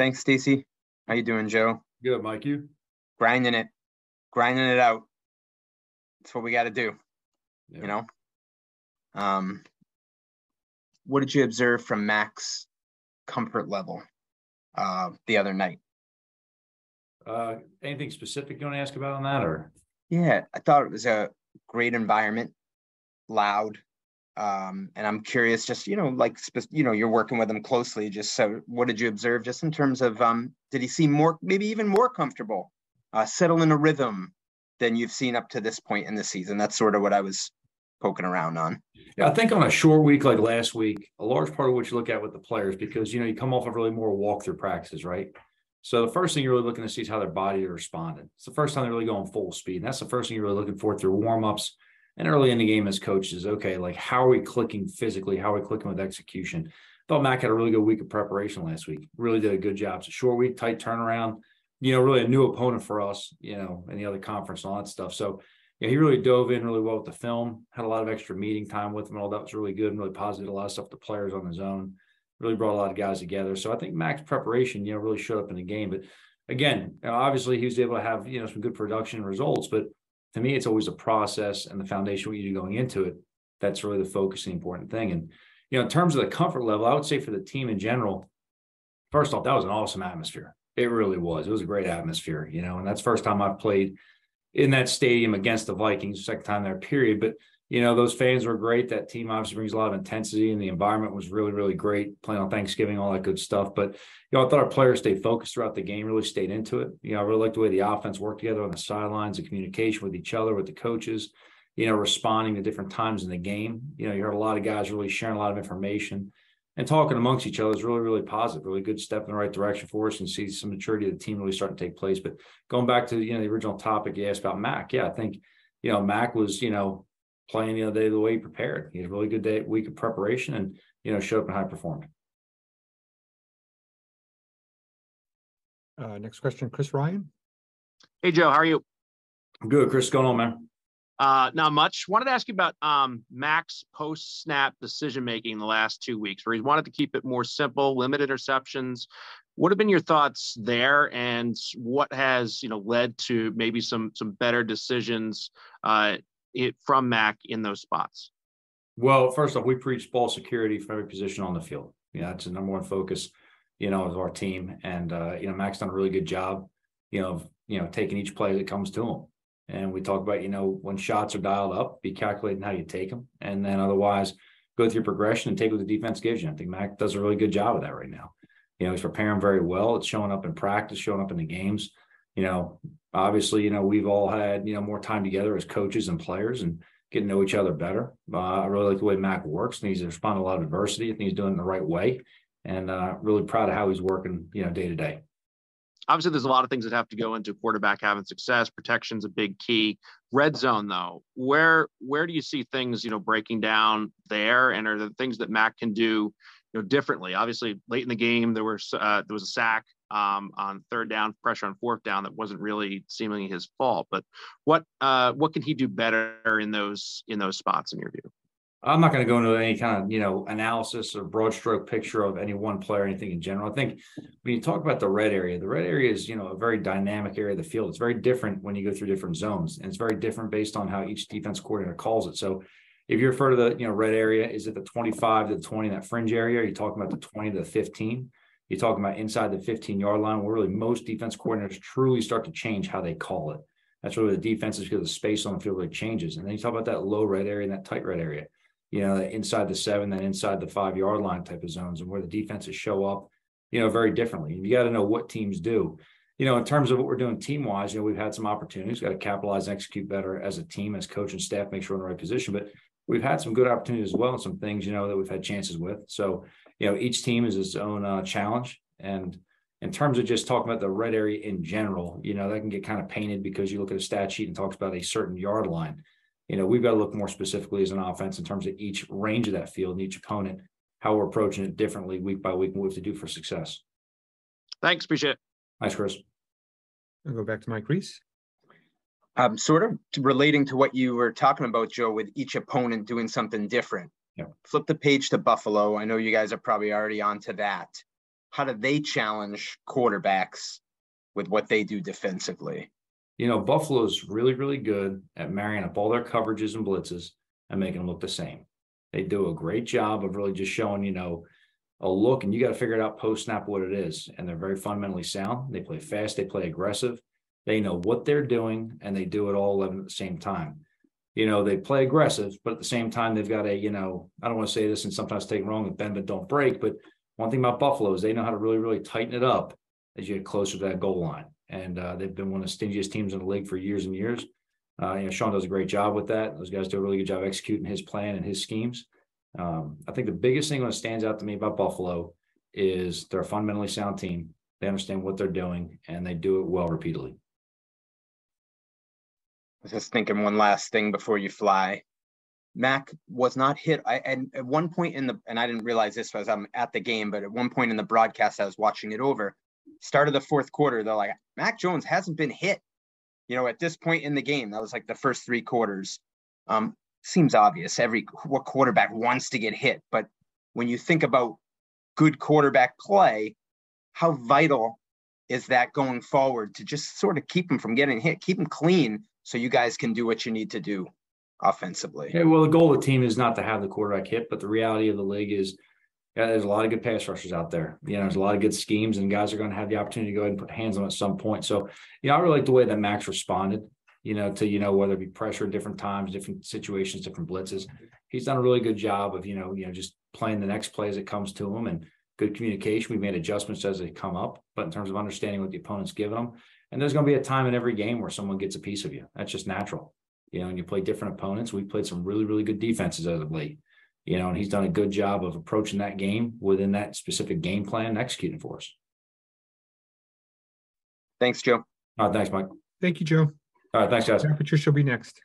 Thanks, Stacy. How you doing, Joe? Good, Mike. You? Grinding it, grinding it out. That's what we got to do. Yeah. You know. Um, what did you observe from Mac's comfort level uh, the other night? Uh, anything specific you want to ask about on that, or? Yeah, I thought it was a great environment, loud. Um, and I'm curious, just you know, like you know, you're working with him closely. Just so, what did you observe, just in terms of, um, did he seem more, maybe even more comfortable, uh, settle in a rhythm than you've seen up to this point in the season? That's sort of what I was poking around on. Yeah, I think on a short week like last week, a large part of what you look at with the players, because you know, you come off of really more walkthrough practices, right? So the first thing you're really looking to see is how their body are responding. It's the first time they're really going full speed. And that's the first thing you're really looking for through warm-ups and early in the game as coaches. Okay, like how are we clicking physically? How are we clicking with execution? I thought Mac had a really good week of preparation last week. Really did a good job. It's a short week, tight turnaround. You know, really a new opponent for us. You know, in the other conference and all that stuff. So yeah, he really dove in really well with the film. Had a lot of extra meeting time with him. And all that was really good and really positive. A lot of stuff to players on his own. Really brought a lot of guys together. So I think Mac's preparation, you know, really showed up in the game. But again, obviously he was able to have you know some good production results. But to me, it's always a process and the foundation you do going into it. That's really the focus, the important thing. And you know, in terms of the comfort level, I would say for the team in general, first off, that was an awesome atmosphere. It really was. It was a great atmosphere, you know, and that's first time I've played in that stadium against the Vikings, second time there, period. But you know, those fans were great. That team obviously brings a lot of intensity, and the environment was really, really great. Playing on Thanksgiving, all that good stuff. But you know, I thought our players stayed focused throughout the game, really stayed into it. You know, I really liked the way the offense worked together on the sidelines, the communication with each other, with the coaches. You know, responding to different times in the game. You know, you heard a lot of guys really sharing a lot of information and talking amongst each other is really, really positive, really good step in the right direction for us and see some maturity of the team really starting to take place. But going back to you know the original topic you asked about Mac, yeah, I think you know Mac was you know playing the other day the way he prepared. He had a really good day, week of preparation, and you know showed up and high performed. Uh, next question, Chris Ryan. Hey, Joe, how are you? Good, Chris, what's going on, man? Uh, not much. Wanted to ask you about um, Mac's post snap decision making the last two weeks, where he wanted to keep it more simple, limit interceptions. What have been your thoughts there, and what has you know led to maybe some some better decisions uh, it, from Mac in those spots? Well, first off, we preach ball security for every position on the field. Yeah, that's the number one focus, you know, of our team. And uh, you know, Mac's done a really good job, you know, of, you know, taking each play that comes to him. And we talk about, you know, when shots are dialed up, be calculating how you take them, and then otherwise go through progression and take what the defense gives you. I think Mac does a really good job of that right now. You know, he's preparing very well. It's showing up in practice, showing up in the games. You know, obviously, you know, we've all had, you know, more time together as coaches and players and getting to know each other better. Uh, I really like the way Mac works and he's responding to a lot of adversity. I think he's doing it the right way. And uh, really proud of how he's working, you know, day to day obviously there's a lot of things that have to go into quarterback having success protection's a big key red zone though where where do you see things you know breaking down there and are the things that mac can do you know differently obviously late in the game there was uh, there was a sack um, on third down pressure on fourth down that wasn't really seemingly his fault but what uh, what can he do better in those in those spots in your view I'm not going to go into any kind of you know analysis or broad stroke picture of any one player, or anything in general. I think when you talk about the red area, the red area is you know a very dynamic area of the field. It's very different when you go through different zones, and it's very different based on how each defense coordinator calls it. So if you refer to the you know red area, is it the 25 to the 20 that fringe area? Are you talking about the 20 to the 15? You're talking about inside the 15 yard line, where really most defense coordinators truly start to change how they call it. That's really the defense is because the space on the field really changes. And then you talk about that low red area and that tight red area you know, inside the seven, then inside the five yard line type of zones, and where the defenses show up, you know, very differently. You got to know what teams do. You know, in terms of what we're doing team wise, you know, we've had some opportunities, got to capitalize and execute better as a team, as coach and staff, make sure we're in the right position. But we've had some good opportunities as well, and some things, you know, that we've had chances with. So, you know, each team is its own uh, challenge. And in terms of just talking about the red area in general, you know, that can get kind of painted because you look at a stat sheet and talks about a certain yard line you know, we've got to look more specifically as an offense in terms of each range of that field and each opponent, how we're approaching it differently week by week and what we have to do for success. Thanks. Appreciate it. Thanks, Chris. I'll go back to Mike Reiss. Um, sort of relating to what you were talking about, Joe, with each opponent doing something different. Flip the page to Buffalo. I know you guys are probably already on to that. how do they challenge quarterbacks with what they do defensively? You know, Buffalo's really, really good at marrying up all their coverages and blitzes and making them look the same. They do a great job of really just showing, you know, a look, and you got to figure it out post snap what it is. And they're very fundamentally sound. They play fast, they play aggressive. They know what they're doing, and they do it all 11 at the same time. You know, they play aggressive, but at the same time, they've got a, you know, I don't want to say this and sometimes take wrong with bend but don't break. But one thing about Buffalo is they know how to really, really tighten it up as you get closer to that goal line. And uh, they've been one of the stingiest teams in the league for years and years. Uh, you know, Sean does a great job with that. Those guys do a really good job executing his plan and his schemes. Um, I think the biggest thing that stands out to me about Buffalo is they're a fundamentally sound team. They understand what they're doing and they do it well repeatedly. Was just thinking one last thing before you fly. Mac was not hit. I and at one point in the and I didn't realize this as I'm at the game, but at one point in the broadcast, I was watching it over. Start of the fourth quarter, they're like, Mac Jones hasn't been hit. You know, at this point in the game, that was like the first three quarters. Um, seems obvious. Every what quarterback wants to get hit, but when you think about good quarterback play, how vital is that going forward to just sort of keep him from getting hit, keep him clean, so you guys can do what you need to do offensively. Yeah, well, the goal of the team is not to have the quarterback hit, but the reality of the league is yeah, there's a lot of good pass rushers out there. You know, there's a lot of good schemes, and guys are going to have the opportunity to go ahead and put hands on at some point. So, you know, I really like the way that Max responded. You know, to you know whether it be pressure at different times, different situations, different blitzes. He's done a really good job of you know you know just playing the next play as it comes to him and good communication. We've made adjustments as they come up, but in terms of understanding what the opponent's giving them, and there's going to be a time in every game where someone gets a piece of you. That's just natural you know, and you play different opponents. We've played some really, really good defenses as of late, you know, and he's done a good job of approaching that game within that specific game plan and executing for us. Thanks, Joe. All right, thanks, Mike. Thank you, Joe. All right, thanks, guys. Patricia will be next.